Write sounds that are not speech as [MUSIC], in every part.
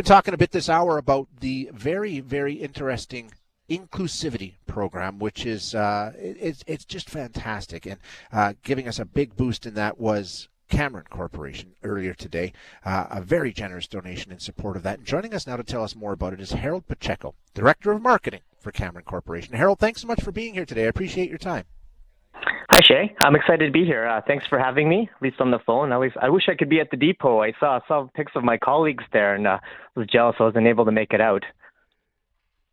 been talking a bit this hour about the very, very interesting inclusivity program, which is uh, it's it's just fantastic, and uh, giving us a big boost in that was Cameron Corporation earlier today. Uh, a very generous donation in support of that. And joining us now to tell us more about it is Harold Pacheco, Director of Marketing for Cameron Corporation. Harold, thanks so much for being here today. I appreciate your time. Hi Shay, I'm excited to be here. Uh, thanks for having me, at least on the phone. I, was, I wish I could be at the depot. I saw saw pics of my colleagues there and uh, was jealous I wasn't able to make it out.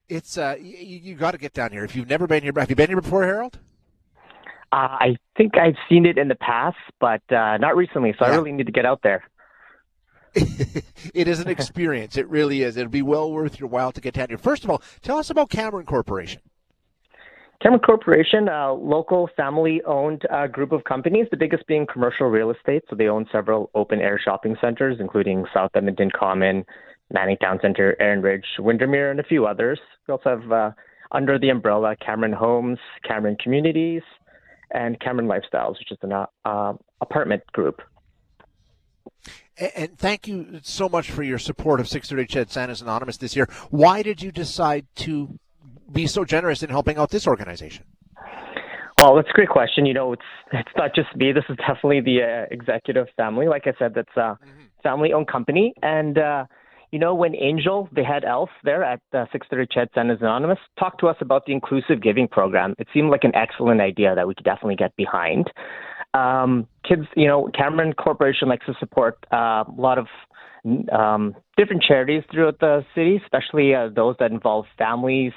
It's uh, you, you got to get down here. If you've never been here, have you been here before, Harold? Uh, I think I've seen it in the past, but uh, not recently. So yeah. I really need to get out there. [LAUGHS] it is an [LAUGHS] experience. it really is. It'll be well worth your while to get down here. First of all, tell us about Cameron Corporation. Cameron Corporation, a local family owned uh, group of companies, the biggest being commercial real estate. So they own several open air shopping centers, including South Edmonton Common, Manning Town Center, Erin Ridge, Windermere, and a few others. We also have uh, under the umbrella Cameron Homes, Cameron Communities, and Cameron Lifestyles, which is an uh, apartment group. And thank you so much for your support of 630 CHED Santa's Anonymous this year. Why did you decide to be so generous in helping out this organization? Well, that's a great question. You know, it's it's not just me. This is definitely the uh, executive family. Like I said, that's a mm-hmm. family-owned company, and uh, you know, when Angel, the head elf there at uh, 630 CHED Santa's Anonymous, talked to us about the inclusive giving program, it seemed like an excellent idea that we could definitely get behind. Um, kids, you know, Cameron Corporation likes to support uh, a lot of um, different charities throughout the city, especially uh, those that involve families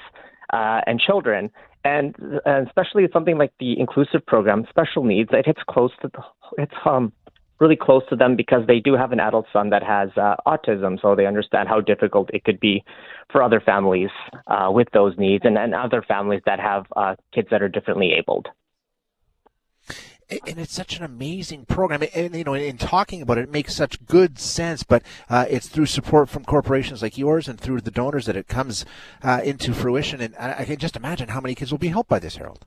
uh, and children. And, and especially something like the inclusive program, special needs, it hits close to the, it's um, really close to them because they do have an adult son that has uh, autism, so they understand how difficult it could be for other families uh, with those needs and, and other families that have uh, kids that are differently abled and it's such an amazing program. And you know, in talking about it, it makes such good sense. But uh, it's through support from corporations like yours and through the donors that it comes uh, into fruition. And I, I, can just imagine how many kids will be helped by this, Harold.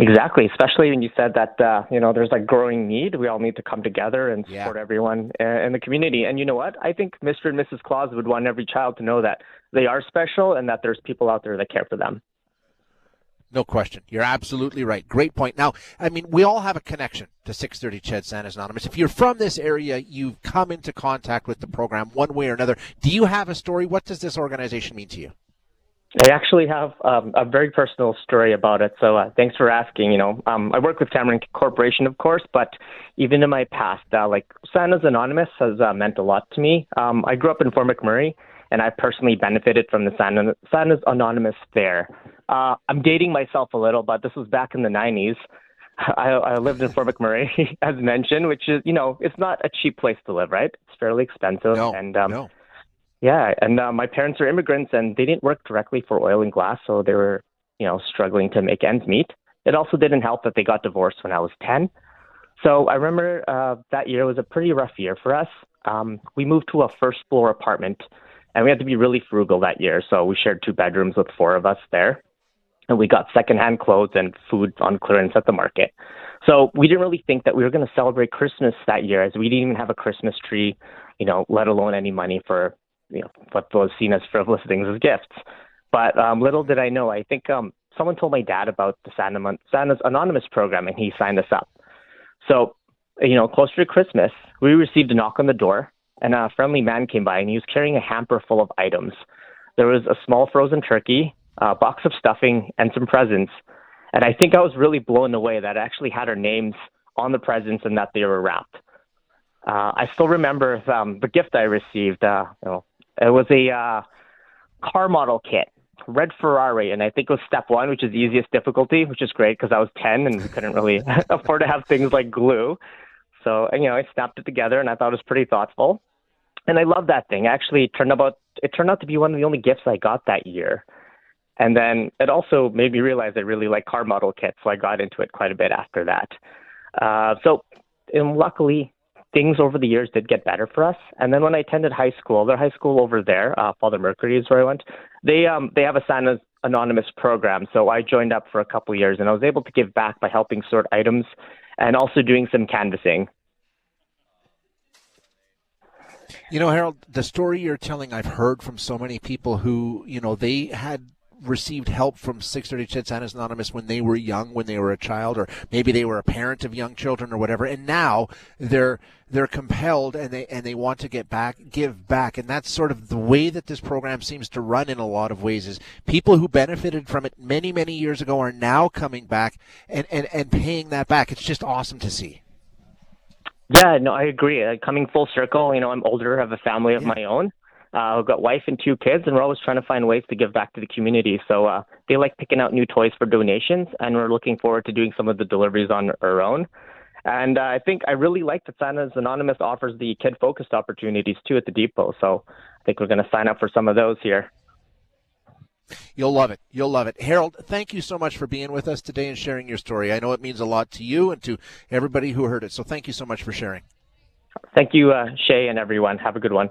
Exactly, especially when you said that uh, you know there's like growing need. We all need to come together and support yeah. everyone in the community. And you know what? I think Mr. and Mrs. Claus would want every child to know that they are special and that there's people out there that care for them. No question. You're absolutely right. Great point. Now, I mean, we all have a connection to 630 CHED Santa's Anonymous. If you're from this area, you've come into contact with the program one way or another. Do you have a story? What does this organization mean to you? I actually have um, a very personal story about it. So uh, thanks for asking. You know, um, I work with Cameron Corporation, of course, but even in my past, uh, like Santa's Anonymous has uh, meant a lot to me. Um, I grew up in Fort McMurray, and I personally benefited from the Santa, Santa's Anonymous Fair. Uh, I'm dating myself a little, but this was back in the 90s. [LAUGHS] I, I lived in Fort McMurray, [LAUGHS] as mentioned, which is, you know, it's not a cheap place to live, right? It's fairly expensive. No, and um, no. Yeah, and uh, my parents are immigrants, and they didn't work directly for oil and glass, so they were, you know, struggling to make ends meet. It also didn't help that they got divorced when I was 10. So I remember uh, that year was a pretty rough year for us. Um, we moved to a first floor apartment, and we had to be really frugal that year. So we shared two bedrooms with four of us there, and we got secondhand clothes and food on clearance at the market. So we didn't really think that we were going to celebrate Christmas that year, as we didn't even have a Christmas tree, you know, let alone any money for you know what was seen as frivolous things as gifts. But um, little did I know, I think um, someone told my dad about the Santa, Mon- Santa's Anonymous program, and he signed us up. So, you know, closer to Christmas, we received a knock on the door, and a friendly man came by, and he was carrying a hamper full of items. There was a small frozen turkey, a box of stuffing, and some presents. And I think I was really blown away that it actually had our names on the presents and that they were wrapped. Uh, I still remember um, the gift I received. Uh, you know, it was a uh, car model kit, red Ferrari, and I think it was step one, which is the easiest difficulty, which is great because I was 10 and couldn't really [LAUGHS] afford to have things like glue. So, and, you know, I snapped it together and I thought it was pretty thoughtful. And I love that thing. Actually, it turned out it turned out to be one of the only gifts I got that year. And then it also made me realize I really like car model kits, so I got into it quite a bit after that. Uh, so, and luckily, things over the years did get better for us. And then when I attended high school, their high school over there, uh, Father Mercredi is where I went. They um they have a Santa's Anonymous program, so I joined up for a couple years, and I was able to give back by helping sort items and also doing some canvassing. You know, Harold, the story you're telling, I've heard from so many people who, you know, they had received help from 630 CHED Santa's Anonymous when they were young, when they were a child, or maybe they were a parent of young children or whatever, and now they're they're compelled and they and they want to get back, give back, and that's sort of the way that this program seems to run in a lot of ways. Is people who benefited from it many many years ago are now coming back and and and paying that back. It's just awesome to see. Yeah, no, I agree. Uh, coming full circle, you know, I'm older, have a family of yeah. my own. Uh, I've got wife and two kids, and we're always trying to find ways to give back to the community. So uh, they like picking out new toys for donations, and we're looking forward to doing some of the deliveries on our own. And uh, I think I really like that Santa's Anonymous offers the kid focused opportunities too at the depot. So I think we're going to sign up for some of those here. You'll love it. You'll love it. Harold, thank you so much for being with us today and sharing your story. I know it means a lot to you and to everybody who heard it. So thank you so much for sharing. Thank you, uh, Shay, and everyone. Have a good one.